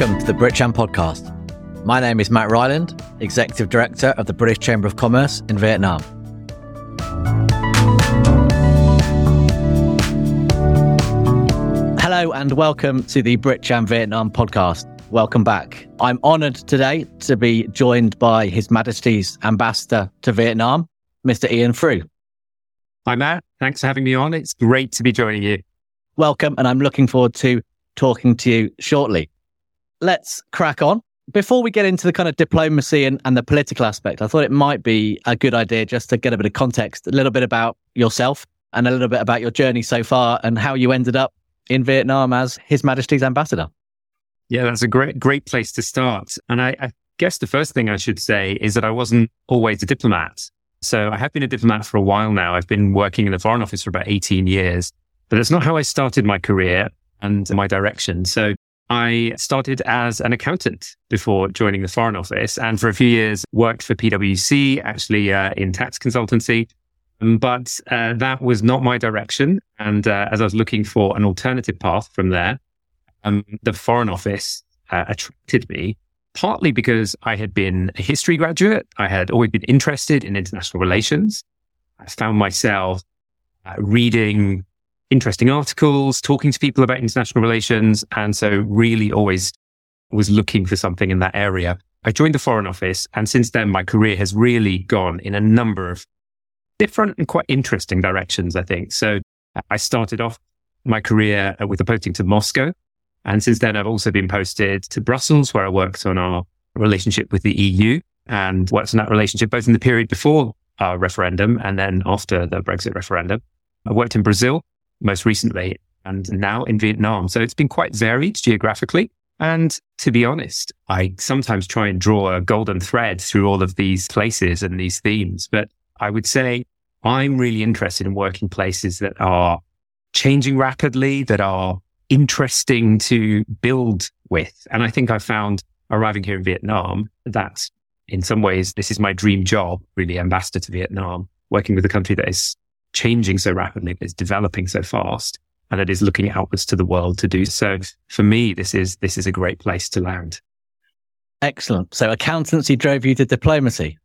Welcome to the BritCham podcast. My name is Matt Ryland, Executive Director of the British Chamber of Commerce in Vietnam. Hello and welcome to the BritCham Vietnam podcast. Welcome back. I'm honoured today to be joined by His Majesty's Ambassador to Vietnam, Mr. Ian Frew. Hi, Matt. Thanks for having me on. It's great to be joining you. Welcome, and I'm looking forward to talking to you shortly. Let's crack on. Before we get into the kind of diplomacy and, and the political aspect, I thought it might be a good idea just to get a bit of context, a little bit about yourself and a little bit about your journey so far and how you ended up in Vietnam as His Majesty's ambassador. Yeah, that's a great, great place to start. And I, I guess the first thing I should say is that I wasn't always a diplomat. So I have been a diplomat for a while now. I've been working in the Foreign Office for about 18 years, but that's not how I started my career and my direction. So I started as an accountant before joining the Foreign Office and for a few years worked for PwC, actually uh, in tax consultancy. Um, but uh, that was not my direction. And uh, as I was looking for an alternative path from there, um, the Foreign Office uh, attracted me partly because I had been a history graduate. I had always been interested in international relations. I found myself uh, reading interesting articles, talking to people about international relations. And so really always was looking for something in that area. I joined the Foreign Office. And since then, my career has really gone in a number of different and quite interesting directions, I think. So I started off my career uh, with a posting to Moscow and since then, I've also been posted to Brussels, where I worked on our relationship with the EU and worked on that relationship both in the period before our referendum and then after the Brexit referendum. I worked in Brazil most recently and now in Vietnam. So it's been quite varied geographically. And to be honest, I sometimes try and draw a golden thread through all of these places and these themes. But I would say I'm really interested in working places that are changing rapidly, that are interesting to build with. And I think I found arriving here in Vietnam that in some ways, this is my dream job, really ambassador to Vietnam, working with a country that is changing so rapidly, that is developing so fast and that is looking outwards to the world to do so. For me, this is, this is a great place to land. Excellent. So accountancy drove you to diplomacy.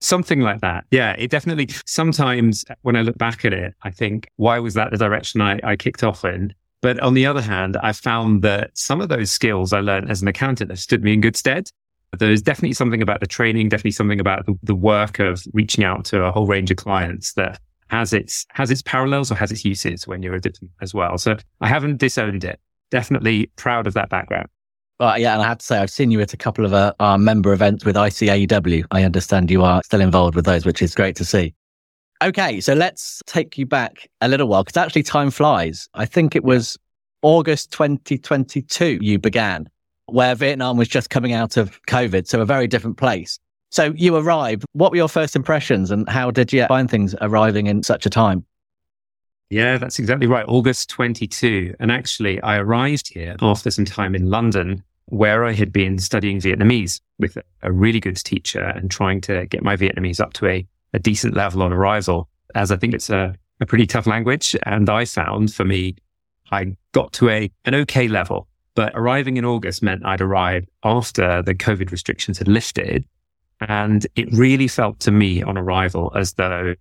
Something like that. Yeah, it definitely, sometimes when I look back at it, I think, why was that the direction I, I kicked off in? But on the other hand, I found that some of those skills I learned as an accountant have stood me in good stead. There's definitely something about the training, definitely something about the, the work of reaching out to a whole range of clients that has its has its parallels or has its uses when you're a diplomat as well. So I haven't disowned it. Definitely proud of that background. Well, yeah, and I have to say, I've seen you at a couple of uh, our member events with ICAEW. I understand you are still involved with those, which is great to see. Okay, so let's take you back a little while because actually time flies. I think it was August 2022 you began, where Vietnam was just coming out of COVID, so a very different place. So you arrived. What were your first impressions and how did you find things arriving in such a time? Yeah, that's exactly right. August 22. And actually, I arrived here after some time in London where I had been studying Vietnamese with a really good teacher and trying to get my Vietnamese up to a a decent level on arrival, as I think it's a, a pretty tough language. And I found for me, I got to a, an okay level, but arriving in August meant I'd arrived after the COVID restrictions had lifted. And it really felt to me on arrival as though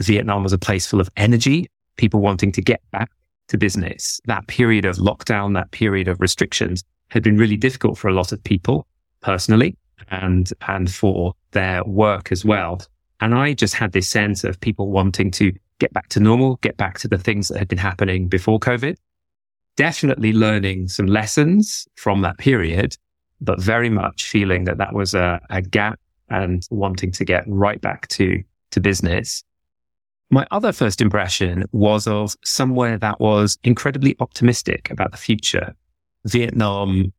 Vietnam was a place full of energy, people wanting to get back to business. That period of lockdown, that period of restrictions had been really difficult for a lot of people personally and, and for their work as well. And I just had this sense of people wanting to get back to normal, get back to the things that had been happening before COVID. Definitely learning some lessons from that period, but very much feeling that that was a, a gap and wanting to get right back to, to business. My other first impression was of somewhere that was incredibly optimistic about the future. Vietnam,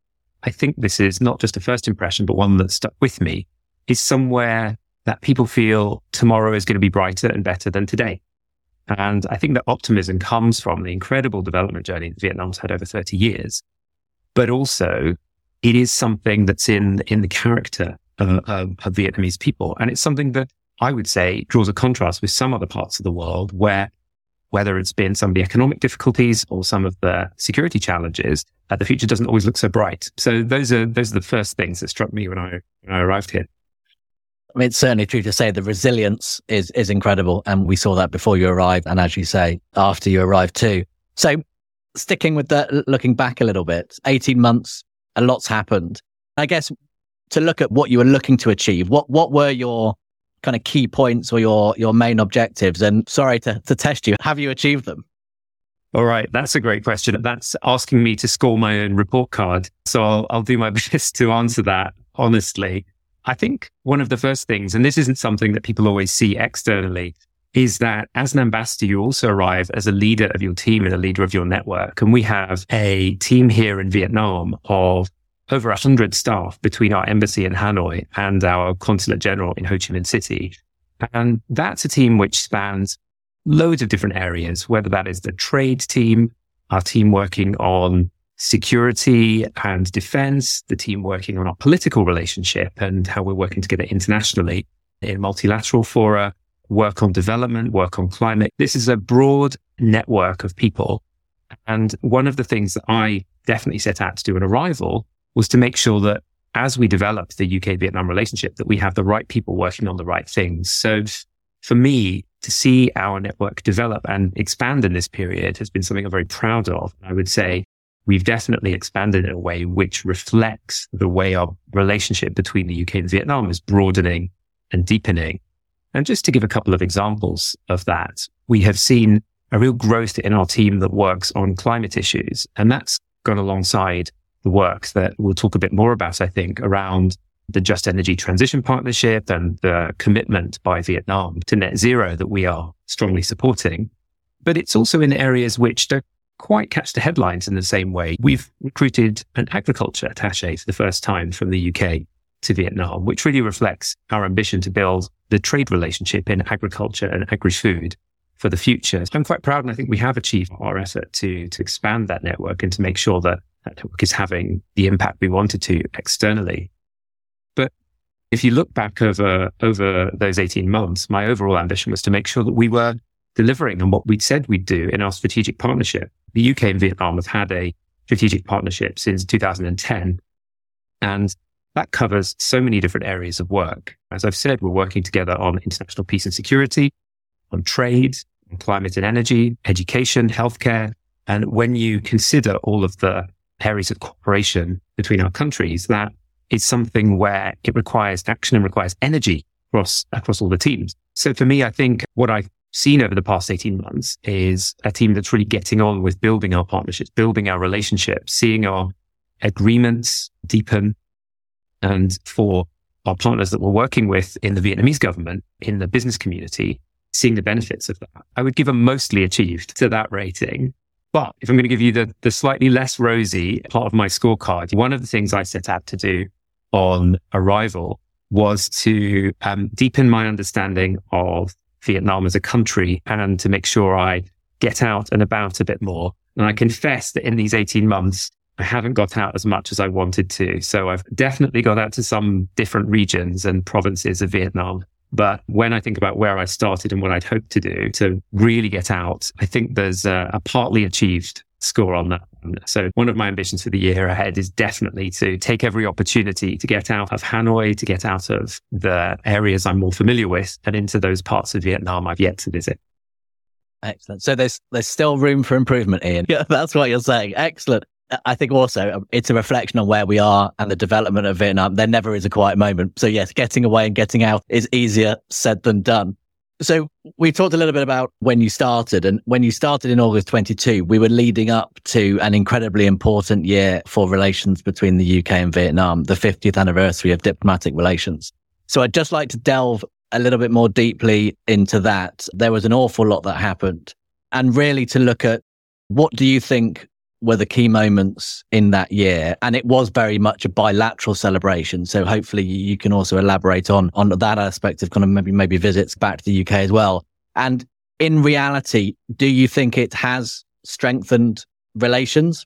I think this is not just a first impression, but one that stuck with me, is somewhere that people feel tomorrow is going to be brighter and better than today. And I think that optimism comes from the incredible development journey that Vietnam's had over 30 years. But also it is something that's in, in the character of, of Vietnamese people. And it's something that I would say draws a contrast with some other parts of the world where whether it's been some of the economic difficulties or some of the security challenges, uh, the future doesn't always look so bright. So those are those are the first things that struck me when I when I arrived here. I mean, it's certainly true to say the resilience is is incredible, and we saw that before you arrived, and as you say, after you arrived too. So, sticking with the looking back a little bit, eighteen months, a lot's happened. I guess to look at what you were looking to achieve, what what were your kind of key points or your your main objectives? And sorry to, to test you, have you achieved them? All right, that's a great question. That's asking me to score my own report card. So I'll, I'll do my best to answer that honestly. I think one of the first things, and this isn't something that people always see externally, is that as an ambassador, you also arrive as a leader of your team and a leader of your network. And we have a team here in Vietnam of over 100 staff between our embassy in Hanoi and our consulate general in Ho Chi Minh City. And that's a team which spans loads of different areas, whether that is the trade team, our team working on security and defense, the team working on our political relationship and how we're working together internationally in multilateral fora, work on development, work on climate. This is a broad network of people. And one of the things that I definitely set out to do on arrival was to make sure that as we develop the UK Vietnam relationship, that we have the right people working on the right things. So for me, to see our network develop and expand in this period has been something I'm very proud of. I would say we've definitely expanded in a way which reflects the way our relationship between the UK and Vietnam is broadening and deepening. And just to give a couple of examples of that, we have seen a real growth in our team that works on climate issues. And that's gone alongside the work that we'll talk a bit more about, I think, around the Just Energy Transition Partnership and the commitment by Vietnam to net zero that we are strongly supporting. But it's also in areas which don't quite catch the headlines in the same way. We've recruited an agriculture attache for the first time from the UK to Vietnam, which really reflects our ambition to build the trade relationship in agriculture and agri-food for the future. I'm quite proud and I think we have achieved our effort to, to expand that network and to make sure that that network is having the impact we wanted to externally. But if you look back over, over those 18 months, my overall ambition was to make sure that we were delivering on what we'd said we'd do in our strategic partnership. The UK and Vietnam have had a strategic partnership since 2010. And that covers so many different areas of work. As I've said, we're working together on international peace and security, on trade, on climate and energy, education, healthcare. And when you consider all of the areas of cooperation between our countries, that is something where it requires action and requires energy across, across all the teams. So for me, I think what I've seen over the past 18 months is a team that's really getting on with building our partnerships, building our relationships, seeing our agreements deepen. And for our partners that we're working with in the Vietnamese government, in the business community, seeing the benefits of that. I would give them mostly achieved to that rating. But if I'm going to give you the, the slightly less rosy part of my scorecard, one of the things I set out to do on arrival was to um, deepen my understanding of Vietnam as a country and to make sure I get out and about a bit more. And I confess that in these 18 months, I haven't got out as much as I wanted to. So I've definitely got out to some different regions and provinces of Vietnam. But when I think about where I started and what I'd hoped to do to really get out, I think there's a, a partly achieved score on that. So one of my ambitions for the year ahead is definitely to take every opportunity to get out of Hanoi, to get out of the areas I'm more familiar with and into those parts of Vietnam I've yet to visit. Excellent. So there's there's still room for improvement, Ian. Yeah, that's what you're saying. Excellent. I think also um, it's a reflection on where we are and the development of Vietnam. There never is a quiet moment. So yes, getting away and getting out is easier said than done. So we talked a little bit about when you started and when you started in August 22, we were leading up to an incredibly important year for relations between the UK and Vietnam, the 50th anniversary of diplomatic relations. So I'd just like to delve a little bit more deeply into that. There was an awful lot that happened and really to look at what do you think were the key moments in that year. And it was very much a bilateral celebration. So hopefully you can also elaborate on, on that aspect of kind of maybe, maybe visits back to the UK as well. And in reality, do you think it has strengthened relations?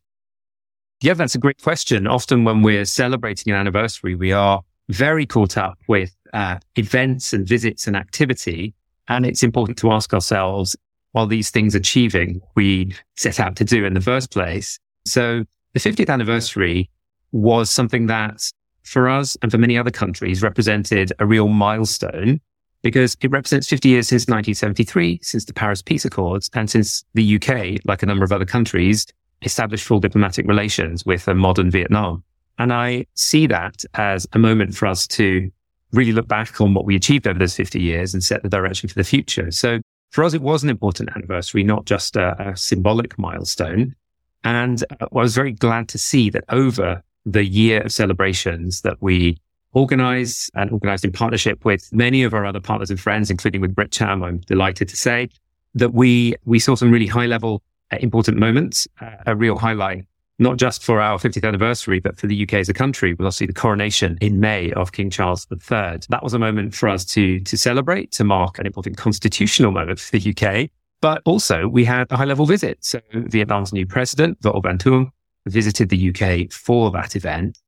Yeah, that's a great question. Often when we're celebrating an anniversary, we are very caught up with uh, events and visits and activity. And it's important to ask ourselves, while these things achieving we set out to do in the first place. So the 50th anniversary was something that for us and for many other countries represented a real milestone because it represents 50 years since 1973, since the Paris Peace Accords, and since the UK, like a number of other countries, established full diplomatic relations with a modern Vietnam. And I see that as a moment for us to really look back on what we achieved over those 50 years and set the direction for the future. So for us, it was an important anniversary, not just a, a symbolic milestone. And I was very glad to see that over the year of celebrations that we organized and organized in partnership with many of our other partners and friends, including with BritCham, I'm delighted to say that we, we saw some really high level uh, important moments, uh, a real highlight, not just for our 50th anniversary, but for the UK as a country. We'll see the coronation in May of King Charles III. That was a moment for us to, to celebrate, to mark an important constitutional moment for the UK. But also we had a high level visit. So Vietnam's new president, Vo Van Thuong, visited the UK for that event.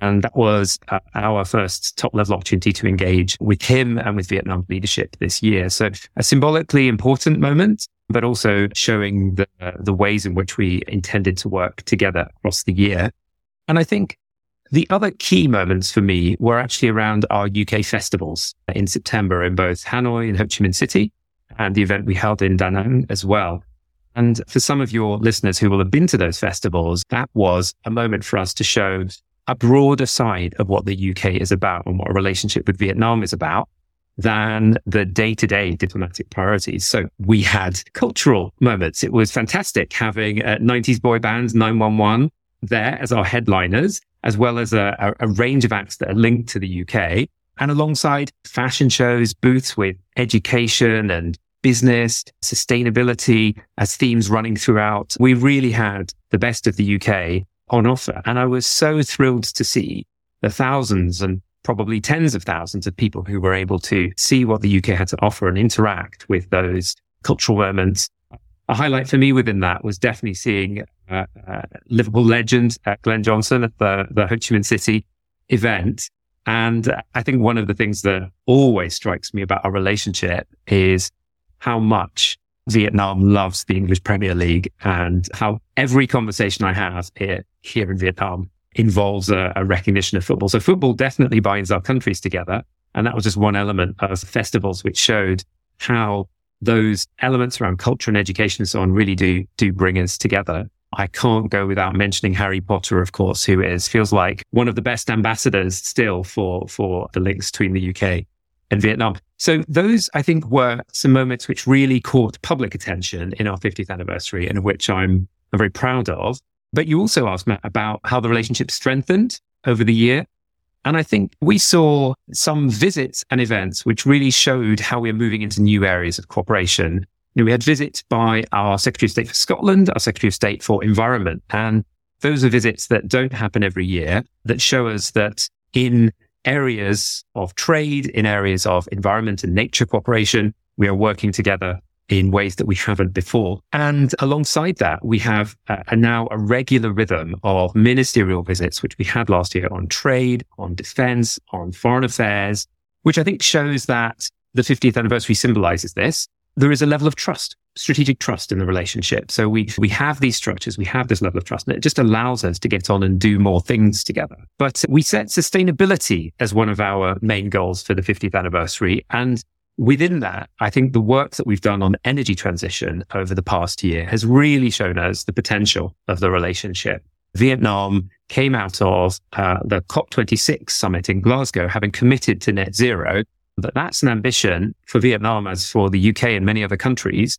And that was uh, our first top level opportunity to engage with him and with Vietnam leadership this year. So a symbolically important moment, but also showing the, the ways in which we intended to work together across the year. And I think the other key moments for me were actually around our UK festivals in September in both Hanoi and Ho Chi Minh City and the event we held in Da Nang as well. And for some of your listeners who will have been to those festivals, that was a moment for us to show a broader side of what the UK is about and what a relationship with Vietnam is about than the day to day diplomatic priorities. So we had cultural moments. It was fantastic having uh, a 90s boy band 911 there as our headliners, as well as a, a, range of acts that are linked to the UK and alongside fashion shows, booths with education and business, sustainability as themes running throughout. We really had the best of the UK on offer. And I was so thrilled to see the thousands and probably tens of thousands of people who were able to see what the UK had to offer and interact with those cultural moments. A highlight for me within that was definitely seeing uh, uh, Liverpool legend uh, Glenn Johnson at the, the Ho Chi Minh City event. And I think one of the things that always strikes me about our relationship is how much Vietnam loves the English Premier League and how every conversation I have here, here in Vietnam involves a, a, recognition of football. So football definitely binds our countries together. And that was just one element of festivals which showed how those elements around culture and education and so on really do, do bring us together. I can't go without mentioning Harry Potter, of course, who is, feels like one of the best ambassadors still for, for the links between the UK and Vietnam. So those, I think, were some moments which really caught public attention in our 50th anniversary and which I'm, I'm very proud of. But you also asked Matt about how the relationship strengthened over the year. And I think we saw some visits and events which really showed how we're moving into new areas of cooperation. You know, we had visits by our Secretary of State for Scotland, our Secretary of State for Environment. And those are visits that don't happen every year that show us that in areas of trade, in areas of environment and nature cooperation. We are working together in ways that we haven't before. And alongside that, we have uh, a now a regular rhythm of ministerial visits, which we had last year on trade, on defense, on foreign affairs, which I think shows that the 50th anniversary symbolizes this. There is a level of trust strategic trust in the relationship. So we, we have these structures, we have this level of trust, and it just allows us to get on and do more things together. But we set sustainability as one of our main goals for the 50th anniversary. And within that, I think the work that we've done on energy transition over the past year has really shown us the potential of the relationship. Vietnam came out of uh, the COP26 summit in Glasgow, having committed to net zero. But that's an ambition for Vietnam as for the UK and many other countries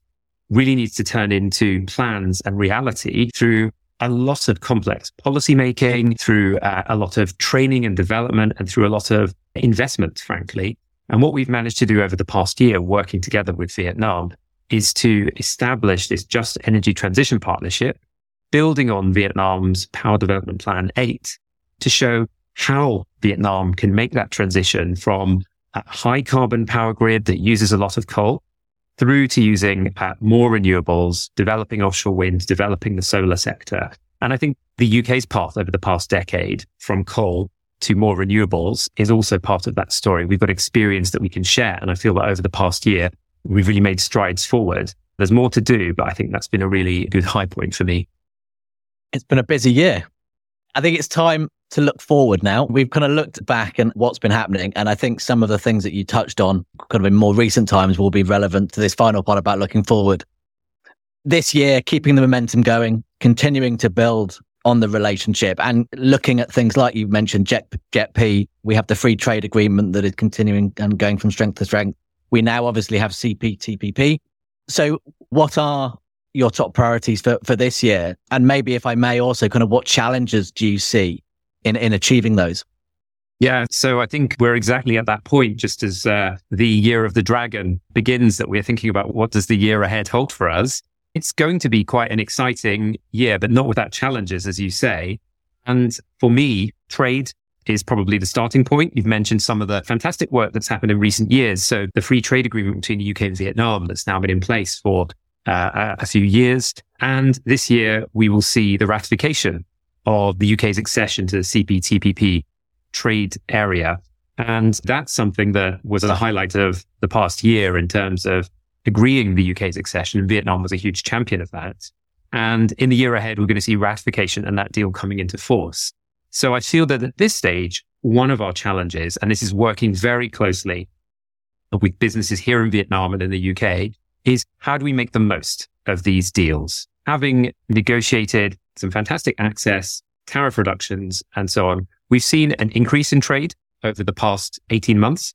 really needs to turn into plans and reality through a lot of complex policy making, through uh, a lot of training and development, and through a lot of investment, frankly. And what we've managed to do over the past year, working together with Vietnam, is to establish this just energy transition partnership, building on Vietnam's Power Development Plan 8 to show how Vietnam can make that transition from a high carbon power grid that uses a lot of coal through to using uh, more renewables, developing offshore wind, developing the solar sector. And I think the UK's path over the past decade from coal to more renewables is also part of that story. We've got experience that we can share. And I feel that over the past year, we've really made strides forward. There's more to do, but I think that's been a really good high point for me. It's been a busy year. I think it's time to look forward now. We've kind of looked back and what's been happening. And I think some of the things that you touched on kind of in more recent times will be relevant to this final part about looking forward. This year, keeping the momentum going, continuing to build on the relationship and looking at things like you mentioned, Jet, JETP. We have the free trade agreement that is continuing and going from strength to strength. We now obviously have CPTPP. So what are your top priorities for, for this year? And maybe if I may also kind of what challenges do you see in, in achieving those? Yeah, so I think we're exactly at that point, just as uh, the year of the dragon begins, that we're thinking about what does the year ahead hold for us. It's going to be quite an exciting year, but not without challenges, as you say. And for me, trade is probably the starting point. You've mentioned some of the fantastic work that's happened in recent years. So the free trade agreement between the UK and Vietnam that's now been in place for uh, a few years. And this year we will see the ratification of the UK's accession to the CPTPP trade area. And that's something that was a highlight of the past year in terms of agreeing the UK's accession. And Vietnam was a huge champion of that. And in the year ahead, we're going to see ratification and that deal coming into force. So I feel that at this stage, one of our challenges, and this is working very closely with businesses here in Vietnam and in the UK, is how do we make the most of these deals? Having negotiated some fantastic access, tariff reductions, and so on. We've seen an increase in trade over the past 18 months,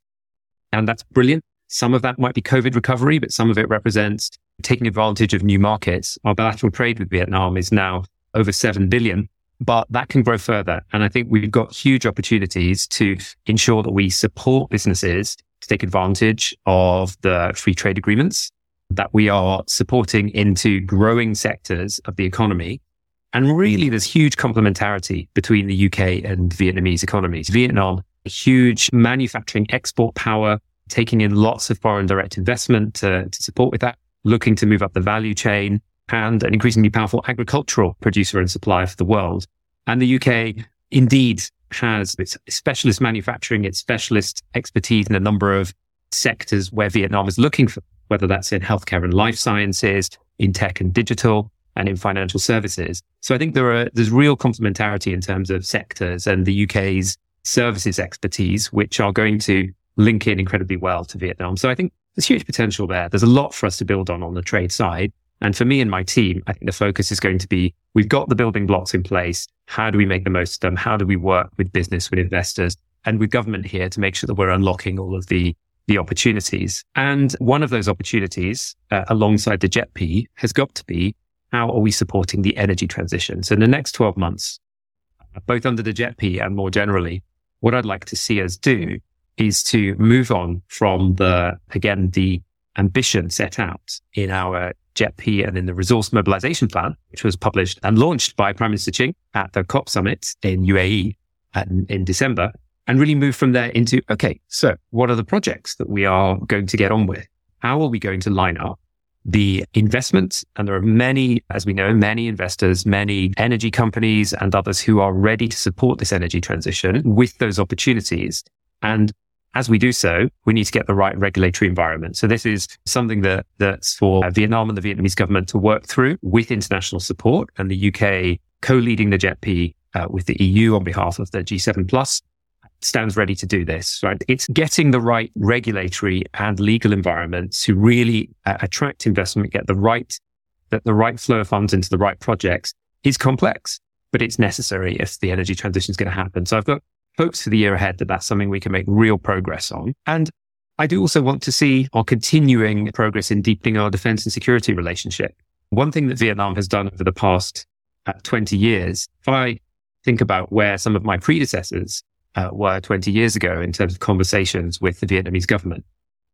and that's brilliant. Some of that might be COVID recovery, but some of it represents taking advantage of new markets. Our bilateral trade with Vietnam is now over 7 billion, but that can grow further. And I think we've got huge opportunities to ensure that we support businesses to take advantage of the free trade agreements that we are supporting into growing sectors of the economy. And really, there's huge complementarity between the UK and Vietnamese economies. Vietnam, a huge manufacturing export power, taking in lots of foreign direct investment to, to support with that, looking to move up the value chain and an increasingly powerful agricultural producer and supplier for the world. And the UK indeed has its specialist manufacturing, its specialist expertise in a number of sectors where Vietnam is looking for whether that's in healthcare and life sciences, in tech and digital, and in financial services. So I think there are, there's real complementarity in terms of sectors and the UK's services expertise, which are going to link in incredibly well to Vietnam. So I think there's huge potential there. There's a lot for us to build on on the trade side. And for me and my team, I think the focus is going to be, we've got the building blocks in place. How do we make the most of them? How do we work with business, with investors and with government here to make sure that we're unlocking all of the the opportunities. And one of those opportunities, uh, alongside the JETP, has got to be how are we supporting the energy transition? So in the next 12 months, both under the JETP and more generally, what I'd like to see us do is to move on from the, again, the ambition set out in our JETP and in the resource mobilization plan, which was published and launched by Prime Minister Chinh at the COP summit in UAE in December and really move from there into, okay, so what are the projects that we are going to get on with? How are we going to line up the investments? And there are many, as we know, many investors, many energy companies and others who are ready to support this energy transition with those opportunities. And as we do so, we need to get the right regulatory environment. So this is something that that's for Vietnam and the Vietnamese government to work through with international support and the UK co-leading the JETP uh, with the EU on behalf of the G7 plus stands ready to do this, right? It's getting the right regulatory and legal environment to really uh, attract investment, get the right, that the right flow of funds into the right projects is complex, but it's necessary if the energy transition is going to happen. So I've got hopes for the year ahead that that's something we can make real progress on. And I do also want to see our continuing progress in deepening our defense and security relationship. One thing that Vietnam has done over the past uh, 20 years, if I think about where some of my predecessors uh, were 20 years ago in terms of conversations with the Vietnamese government.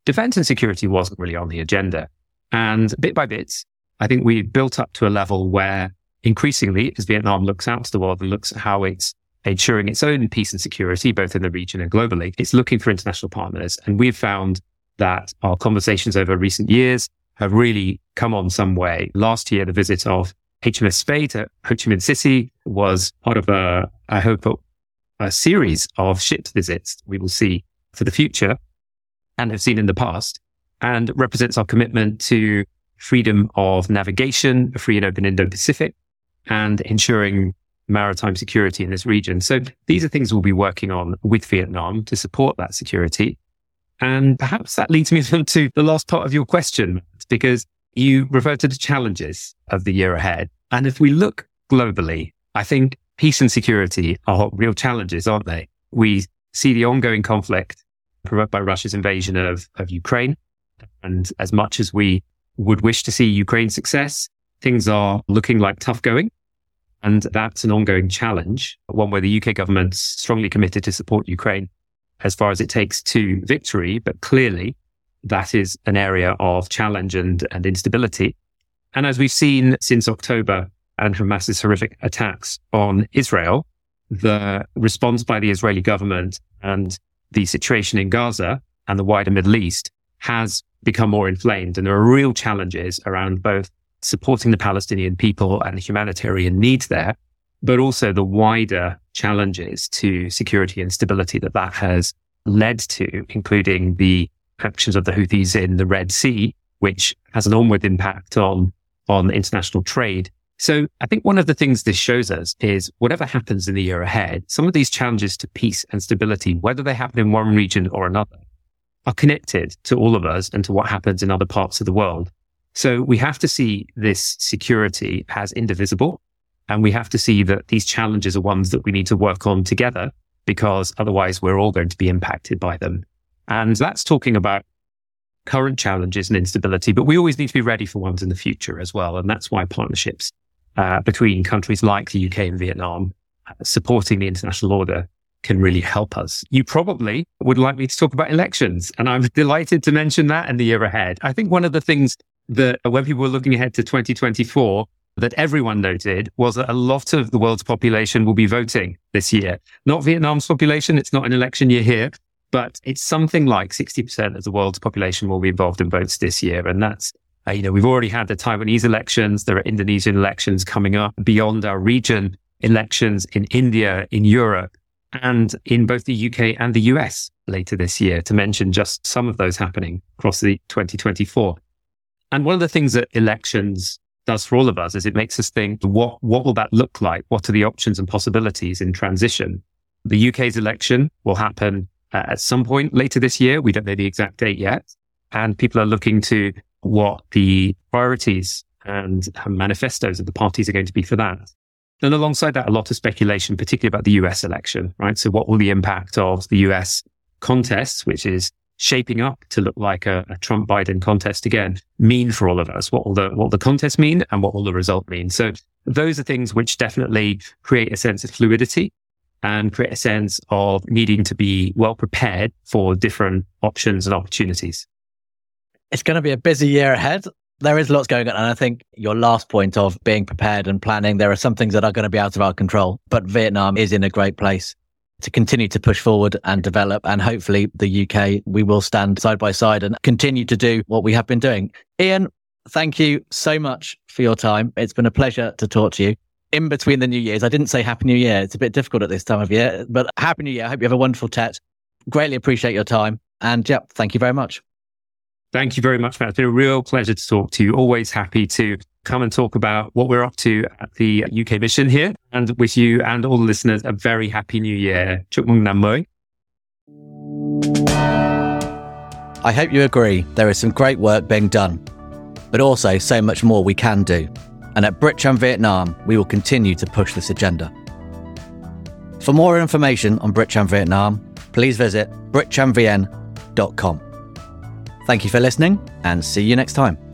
Defense and security wasn't really on the agenda. And bit by bit, I think we built up to a level where increasingly, as Vietnam looks out to the world and looks at how it's ensuring its own peace and security, both in the region and globally, it's looking for international partners. And we've found that our conversations over recent years have really come on some way. Last year, the visit of HMS Spey to Ho Chi Minh City was part of a, I hope, a series of ship visits we will see for the future and have seen in the past and represents our commitment to freedom of navigation, a free and open Indo-Pacific, and ensuring maritime security in this region. So these are things we'll be working on with Vietnam to support that security. And perhaps that leads me to the last part of your question, because you referred to the challenges of the year ahead. And if we look globally, I think peace and security are real challenges, aren't they? We see the ongoing conflict provoked by Russia's invasion of, of Ukraine. And as much as we would wish to see Ukraine's success, things are looking like tough going. And that's an ongoing challenge, one where the UK government's strongly committed to support Ukraine as far as it takes to victory. But clearly that is an area of challenge and, and instability. And as we've seen since October and Hamas's horrific attacks on Israel, the response by the Israeli government and the situation in Gaza and the wider Middle East has become more inflamed. And there are real challenges around both supporting the Palestinian people and the humanitarian needs there, but also the wider challenges to security and stability that that has led to, including the actions of the Houthis in the Red Sea, which has an onward impact on, on international trade. So I think one of the things this shows us is whatever happens in the year ahead, some of these challenges to peace and stability, whether they happen in one region or another, are connected to all of us and to what happens in other parts of the world. So we have to see this security as indivisible. And we have to see that these challenges are ones that we need to work on together because otherwise we're all going to be impacted by them. And that's talking about current challenges and instability, but we always need to be ready for ones in the future as well. And that's why partnerships uh, between countries like the UK and Vietnam uh, supporting the international order can really help us. You probably would like me to talk about elections, and I'm delighted to mention that in the year ahead. I think one of the things that when people were looking ahead to 2024, that everyone noted was that a lot of the world's population will be voting this year. Not Vietnam's population. It's not an election year here, but it's something like 60% of the world's population will be involved in votes this year. And that's, uh, you know, we've already had the Taiwanese elections. There are Indonesian elections coming up beyond our region, elections in India, in Europe, and in both the UK and the US later this year, to mention just some of those happening across the 2024. And one of the things that elections does for all of us is it makes us think, what, what will that look like? What are the options and possibilities in transition? The UK's election will happen uh, at some point later this year. We don't know the exact date yet. And people are looking to what the priorities and manifestos of the parties are going to be for that. And alongside that, a lot of speculation, particularly about the US election, right? So what will the impact of the US contest, which is shaping up to look like a, a Trump Biden contest again mean for all of us? What will the, what will the contest mean and what will the result mean? So those are things which definitely create a sense of fluidity and create a sense of needing to be well prepared for different options and opportunities. It's going to be a busy year ahead. There is lots going on. And I think your last point of being prepared and planning, there are some things that are going to be out of our control, but Vietnam is in a great place to continue to push forward and develop. And hopefully the UK, we will stand side by side and continue to do what we have been doing. Ian, thank you so much for your time. It's been a pleasure to talk to you. In between the New Year's, I didn't say Happy New Year. It's a bit difficult at this time of year, but Happy New Year. I hope you have a wonderful Tet. Greatly appreciate your time. And yeah, thank you very much. Thank you very much, Matt. It's been a real pleasure to talk to you. Always happy to come and talk about what we're up to at the UK mission here and wish you and all the listeners a very happy new year. Chúc mừng năm mới. I hope you agree there is some great work being done, but also so much more we can do. And at Britcham Vietnam, we will continue to push this agenda. For more information on Britcham Vietnam, please visit britchamvn.com. Thank you for listening and see you next time.